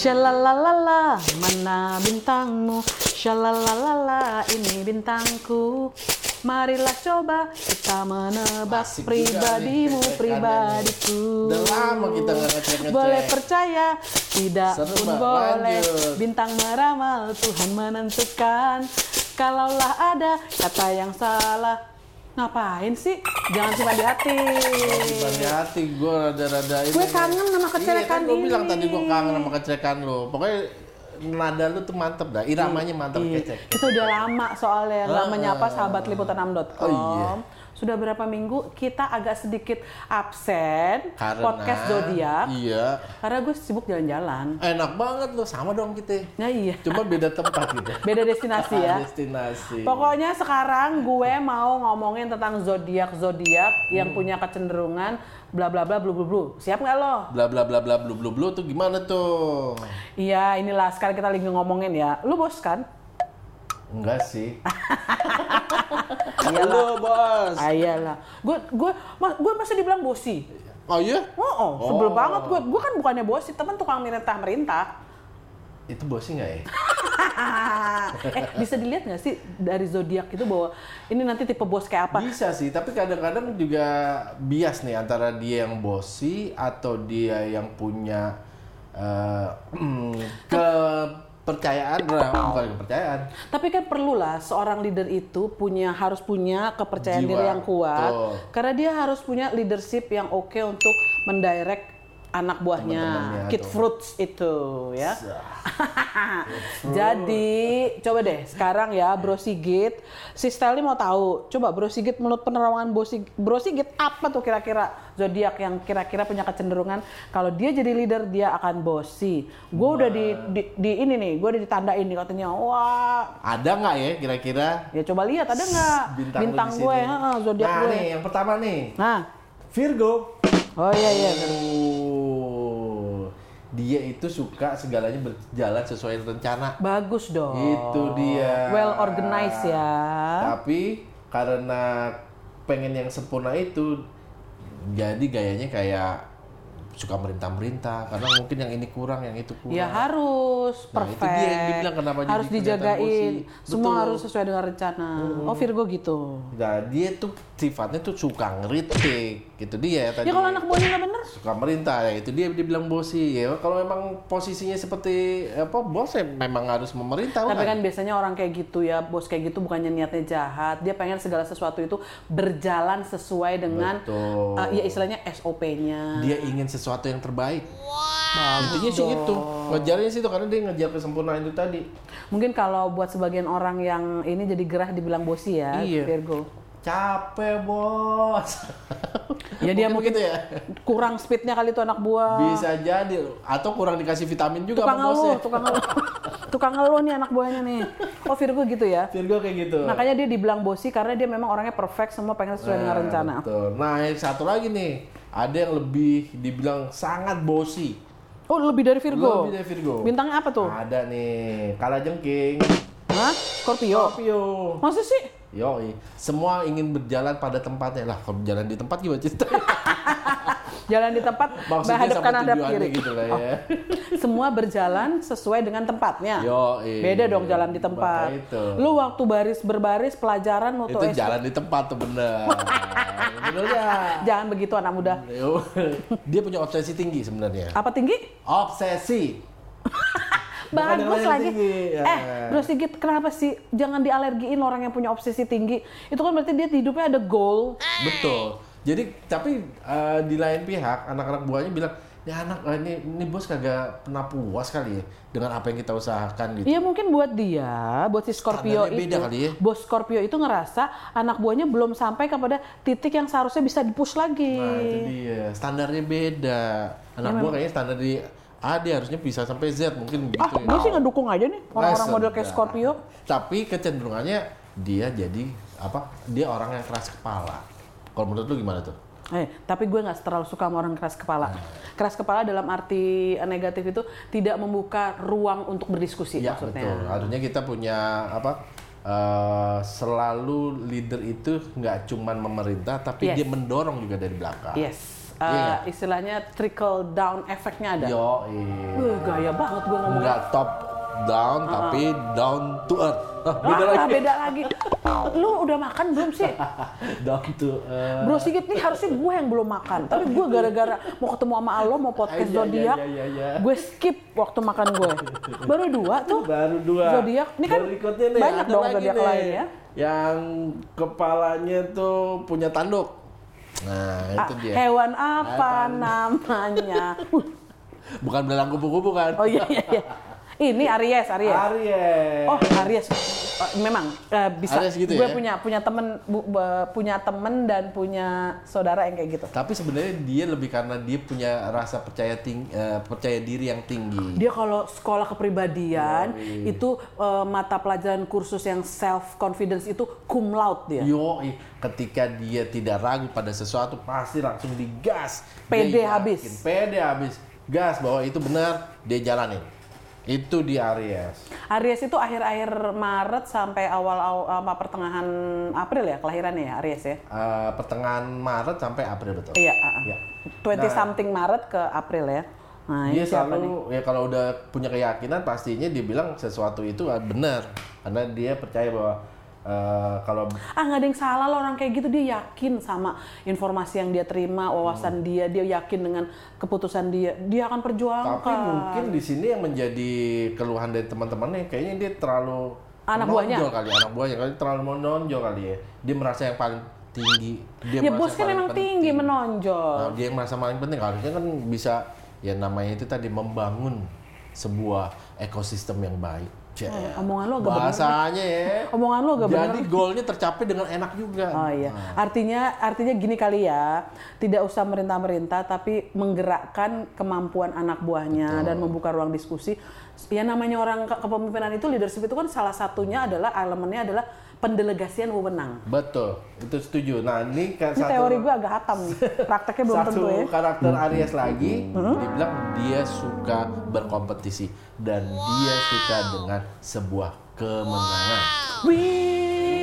Shalalalala, mana bintangmu? Shalalalala, ini bintangku. Marilah coba kita menebak Asik pribadimu, nih, pribadiku. Udah lama kita nggak ngecek-ngecek. Boleh percaya, tidak Seru, pun Mbak. boleh. Lanjut. Bintang meramal, Tuhan menentukan. Kalaulah ada kata yang salah, ngapain sih? Jangan simpan di hati. Di hati gue rada-rada ini. Gue kangen sama kecelekan Iya kan gue bilang tadi gue kangen sama kecelekan lo. Pokoknya nada lu tuh mantep dah. Iramanya mantep Iya, kecek. Itu udah lama soalnya Ah. menyapa sahabat liputan6.com. Oh, iya. Sudah berapa minggu kita agak sedikit absen Karena podcast zodiak Iya. karena gue sibuk jalan-jalan. Enak banget lo sama dong kita. Nah iya, Cuma beda tempat gitu. beda destinasi ya. Destinasi. Pokoknya sekarang gue mau ngomongin tentang zodiak zodiak Hmm. yang punya kecenderungan bla bla bla blu blu blu. Siap nggak lo? bla bla bla bla blu blu blu tuh gimana tuh? Iya, inilah sekarang kita lagi ngomongin ya. Lu bos kan? Enggak sih. Iyalah. Halo bos. Ah, iyalah. Gue gue ma- gue masih dibilang bosi. Oh iya? Oh, oh, sebel Oh. banget gue. Gue kan bukannya bosi, teman tukang merintah merintah. Itu bosnya nggak ya? eh, bisa dilihat nggak sih dari zodiak itu bahwa ini nanti tipe bos kayak apa? Bisa sih, tapi kadang-kadang juga bias nih antara dia yang bosi atau dia yang punya eh, kepercayaan, nah, bukan kepercayaan. Tapi kan perlulah seorang leader itu punya harus punya kepercayaan Jiwa, diri yang kuat. betul. Karena dia harus punya leadership yang oke untuk mendirect anak buahnya, kid tuh. fruits itu ya. Jadi coba deh sekarang ya Bro Sigit, si Steli mau tahu. Coba Bro Sigit menurut penerawangan Bro Sigit, Bro Sigit apa tuh kira-kira zodiak yang kira-kira punya kecenderungan kalau dia jadi leader dia akan bosi. Gue udah di, di, di ini nih, gue udah ditandain nih katanya. Wah, Ada nggak ya kira-kira ya coba lihat ada nggak bintang, bintang, gue, zodiak nah, gue. nih yang pertama nih, Nah, Virgo. oh iya iya. Oh, dia itu suka segalanya berjalan sesuai rencana. Bagus dong. Itu dia. Well organized ya. Tapi karena pengen yang sempurna itu, jadi gayanya kayak suka merintah-merintah. Karena mungkin yang ini kurang, yang itu kurang. Ya harus Nah, itu perfect. dia yang dibilang kenapa jadi harus kelihatan dijagain. Semua harus sesuai dengan rencana. Oh Virgo gitu. Nah, dia tuh sifatnya tuh suka ngeritik. Gitu dia tadi. Ya kalau anak buahnya nggak bener, suka merintah ya itu dia dibilang bosi ya kalau memang posisinya seperti apa bos ya memang harus memerintah tapi kan kan biasanya orang kayak gitu ya, bos kayak gitu bukannya niatnya jahat, dia pengen segala sesuatu itu berjalan sesuai dengan Betul. uh, ya istilahnya SOP-nya. dia ingin sesuatu yang terbaik intinya sih itu ngejarnya sih itu karena dia ngejar kesempurnaan itu tadi Mungkin kalau buat sebagian orang yang ini jadi gerah dibilang bosi ya, Iya. Virgo. Capek bos Ya dia mungkin gitu ya kurang speednya kali itu anak buah. bisa jadi atau kurang dikasih vitamin juga tukang ngeluh, tukang ngeluh. tukang ngeluh nih anak buahnya nih. Oh Virgo gitu ya. Virgo kayak gitu Makanya dia dibilang bosi karena dia memang orangnya perfect, semua pengen sesuai dengan Nah, rencana. betul. nah satu lagi nih ada yang lebih dibilang sangat bosi Oh lebih dari Virgo. Lebih dari Virgo. Bintangnya apa tuh? Ada nih, kala jengking. Hah? Scorpio. Scorpio. Masa sih? Yoi, semua ingin berjalan pada tempatnya lah. Kalau berjalan di tempat gimana ceritanya? Jalan di tempat Maksudnya kanan hadap tujuannya kiri. gitu lah ya. Semua berjalan sesuai dengan tempatnya. Yoi. Beda dong jalan di tempat. Itu. Lu waktu baris berbaris pelajaran waktu Itu SD. jalan di tempat tuh bener. bener ya? Jangan begitu anak muda. Yo, Dia punya obsesi tinggi sebenarnya. Apa tinggi? Obsesi. Bagus lagi. tinggi, ya. Eh, Bro Sigit, kenapa sih jangan dialergiin orang yang punya obsesi tinggi? Itu kan berarti dia hidupnya ada goal. Betul. Jadi tapi eh, di lain pihak anak-anak buahnya bilang, ya anak eh, ini ini bos kagak pernah puas kali ya dengan apa yang kita usahakan gitu. Iya mungkin buat dia, buat si Scorpio Standarnya itu, beda kali ya. bos Scorpio itu ngerasa anak buahnya belum sampai kepada titik yang seharusnya bisa dipush lagi. Nah itu dia, standarnya beda. Anak buah kayaknya standar di A dia harusnya bisa sampai Z mungkin gitu. ah, gue sih ngedukung aja nih orang-orang model kayak sudah. Scorpio. Tapi kecenderungannya dia jadi apa? Dia orang yang keras kepala. Kalau menurut lu gimana tuh? Eh, tapi gue nggak terlalu suka sama orang keras kepala. Nah. Keras kepala dalam arti negatif itu tidak membuka ruang untuk berdiskusi Ya maksudnya. betul. Harusnya kita punya apa? eh, selalu leader itu nggak cuman memerintah, tapi Yes. dia mendorong juga dari belakang. Yes. Uh, Iya. istilahnya trickle down efeknya ada. Yo, Wih, gaya banget gue ngomong. nggak top down tapi down to earth. Ah, beda Ah, lagi. beda lagi. Lu udah makan belum sih? down to earth. Bro Sigit nih harusnya gue yang belum makan. Tapi gue gara-gara mau ketemu sama lo, mau podcast Iya, iya, zodiak, iya, iya, iya. gue skip waktu makan gue. Baru dua tuh. Baru dua. Zodiak. Ini kan nih, banyak ada dong zodiak lain ya. Yang kepalanya tuh punya tanduk. Nah, itu Ah, dia. Hewan apa namanya? Bukan belalang kupu-kupu kan? oh iya iya iya. Ini Aries, Aries. Aries. Oh Aries, Eh, memang eh, bisa. Aries gitu gue ya? punya punya temen bu- be- punya temen dan punya saudara yang kayak gitu. Tapi sebenarnya dia lebih karena dia punya rasa percaya tinggi, percaya diri yang tinggi. Dia kalau sekolah kepribadian itu eh, mata pelajaran kursus yang self confidence itu cum laude dia. Yo, ketika dia tidak ragu pada sesuatu pasti langsung digas. Pede habis. Pede habis. Gas bahwa itu benar, dia jalanin. Itu di Aries. Aries itu akhir-akhir Maret sampai awal awal apa pertengahan April ya kelahirannya ya Aries ya. Eh, pertengahan Maret sampai April betul. Iya, ah, ah. Iya. 20 Nah. something Maret ke April ya. Nah, dia selalu ya kalau udah punya keyakinan pastinya dia bilang sesuatu itu benar karena dia percaya bahwa eh, kalau Ah nggak ada yang salah loh orang kayak gitu dia yakin sama informasi yang dia terima, wawasan Hmm. dia, dia yakin dengan keputusan dia, dia akan perjuangkan. tapi mungkin di sini yang menjadi keluhan dari teman-temannya kayaknya dia terlalu Anak buahnya? kali anak buahnya kali terlalu menonjol kali ya dia merasa yang paling tinggi dia ya merasa bos kan paling emang penting. tinggi menonjol. Nah, dia yang merasa paling penting harusnya kan bisa ya namanya itu tadi membangun sebuah ekosistem yang baik. Cek. Oh, omongan lu agak bener bahasanya ya. Omongan lu agak bener. Jadi golnya tercapai dengan enak juga. Oh iya, artinya artinya gini kali ya, tidak usah merintah-merintah, tapi menggerakkan kemampuan anak buahnya dan membuka ruang diskusi. Ya namanya orang ke- kepemimpinan itu leadership itu kan salah satunya adalah elemennya adalah pendelegasian wewenang. Betul, itu setuju. Nah ini kan Ini satu teori gue agak hatam nih, prakteknya belum satu tentu ya. karakter Aries lagi, Hmm? dibilang dia suka berkompetisi dan dia suka dengan sebuah kemenangan. We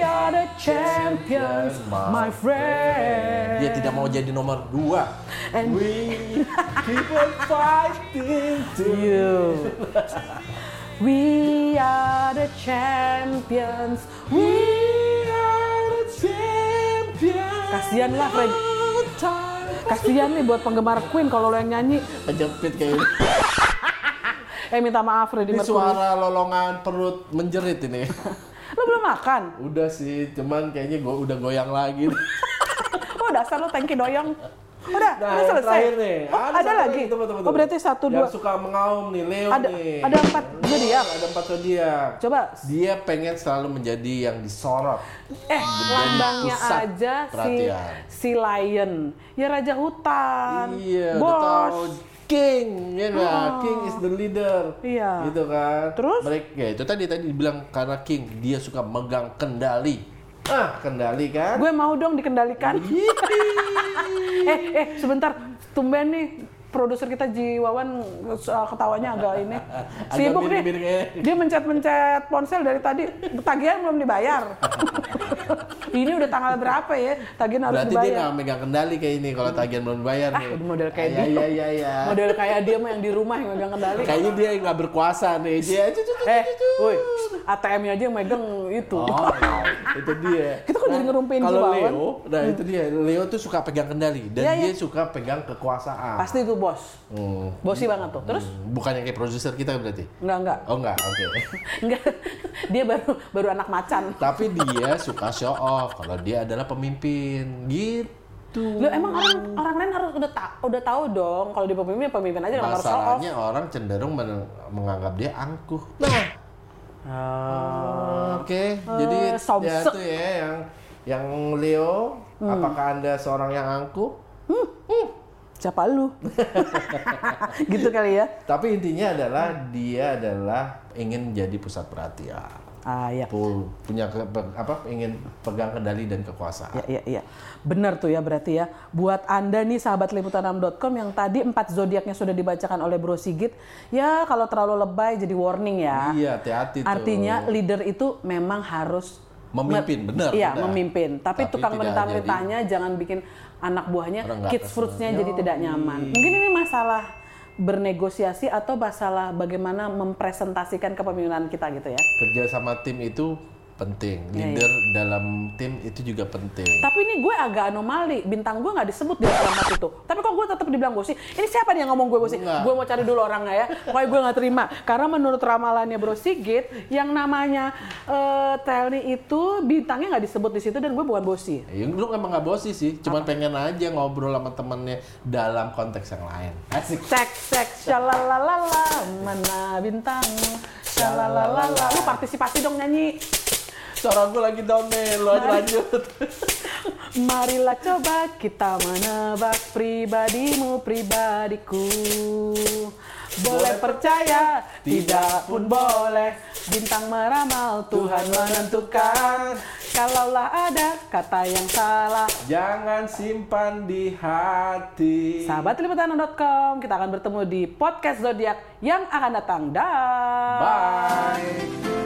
are the champions, my friend. Dia tidak mau jadi nomor dua. And- We keep on fighting to You. We are the champions. We are the champions. Kasian lah, Fred. Kasian nih buat penggemar Queen kalau lo yang nyanyi. Kejepit kayak ini. Eh minta maaf Freddie Ini Mercury. suara lolongan perut menjerit ini. Lo belum makan? Udah sih, cuman kayaknya gua udah goyang lagi. Oh dasar lo tangki doyong. Udah, Nah, udah yang selesai. terakhir nih. Oh, ada, satu lagi. Tunggu, tunggu, Oh berarti satu Yang dua. suka mengaum nih, Leo Ada nih. ada empat zodiak. Ada empat zodiak. Coba. Dia pengen selalu menjadi yang disorot. Eh, lambangnya aja si perhatian. si lion. Ya raja hutan. Iya, Bos. king, ya nggak? King is the leader. Iya. Gitu kan. Terus? Mereka ya itu tadi tadi dibilang karena king dia suka megang kendali. Ah, kendali kan? Gue mau dong dikendalikan. eh, eh, sebentar. Tumben nih produser kita Jiwawan ketawanya agak ini. Agak Sibuk nih. ya. Dia mencet-mencet ponsel dari tadi. Tagihan belum dibayar. ini udah tanggal berapa ya? Tagihan harus Berarti dia dibayar. nggak megang kendali kayak ini kalau tagihan belum dibayar nih. udah model kayak Iya, dia. Iya iya iya. Model kayak dia mah yang di rumah yang megang kendali. Kayaknya dia nggak berkuasa nih. Dia Eh, woi, ATM-nya aja yang megang itu. Oh, itu dia. Kita kok jadi ngerumpiin Kalau? Leo, nah itu dia. Leo tuh suka pegang kendali dan Iya, dia iya. suka pegang kekuasaan. Pasti itu bos. Hmm. Bosi banget tuh. Terus? Hmm, Bukan yang kayak produser kita berarti. Enggak, enggak. Oh enggak, oke. Enggak. Dia baru baru anak macan. Tapi dia suka show off kalau dia adalah pemimpin. Gitu. Lo emang orang orang lain harus udah ta udah tahu dong kalau dia pemimpin ya pemimpin aja harus show off. Masalahnya orang cenderung men- menganggap dia angkuh. Nah, oke. Jadi Eh, ya somsek. itu ya yang yang Leo, Hmm. apakah Anda seorang yang angkuh? Siapa lu? gitu kali ya. Tapi intinya adalah dia adalah ingin jadi pusat perhatian. Ah ya. Pu- punya ke- apa ingin pegang kendali dan kekuasaan. Ya, iya, iya. Benar tuh ya berarti ya. Buat Anda nih sahabat liputan6.com yang tadi empat zodiaknya sudah dibacakan oleh Bro Sigit, ya kalau terlalu lebay jadi warning ya. Iya, hati-hati tuh. Artinya leader itu memang harus Memimpin, benar. Iya, benar. memimpin. Tapi, Tapi tukang mentah-mentahnya jangan bikin anak buahnya kids fruitsnya jadi tidak nyaman. Mungkin ini masalah bernegosiasi atau masalah bagaimana mempresentasikan kepemimpinan kita gitu ya. Kerja sama tim itu penting. Iya, Leader dalam tim itu juga penting. Tapi ini gue agak anomali, bintang gue nggak disebut di alamat itu. Tapi kok gue tetap dibilang bosi? Ini siapa nih yang ngomong gue bosi? Enggak. Gue mau cari dulu orangnya ya. Pokoknya gue nggak terima. Karena menurut ramalannya Bro Sigit, yang namanya eh Telni itu bintangnya nggak disebut di situ dan gue bukan bosi. Ya, lu emang gak bosi sih, cuman pengen aja ngobrol sama temennya dalam konteks yang lain. Asik. Cek cek shalalalala mana bintangmu shalalalala lu partisipasi dong nyanyi Suara gue lagi down nih, lu aja lanjut. marilah coba kita menebak pribadimu pribadiku boleh percaya tidak pun boleh bintang meramal Tuhan menentukan kalaulah ada kata yang salah Jangan simpan di hati. Sahabat liputan.com, kita akan bertemu di podcast zodiak yang akan datang. Dah. Bye.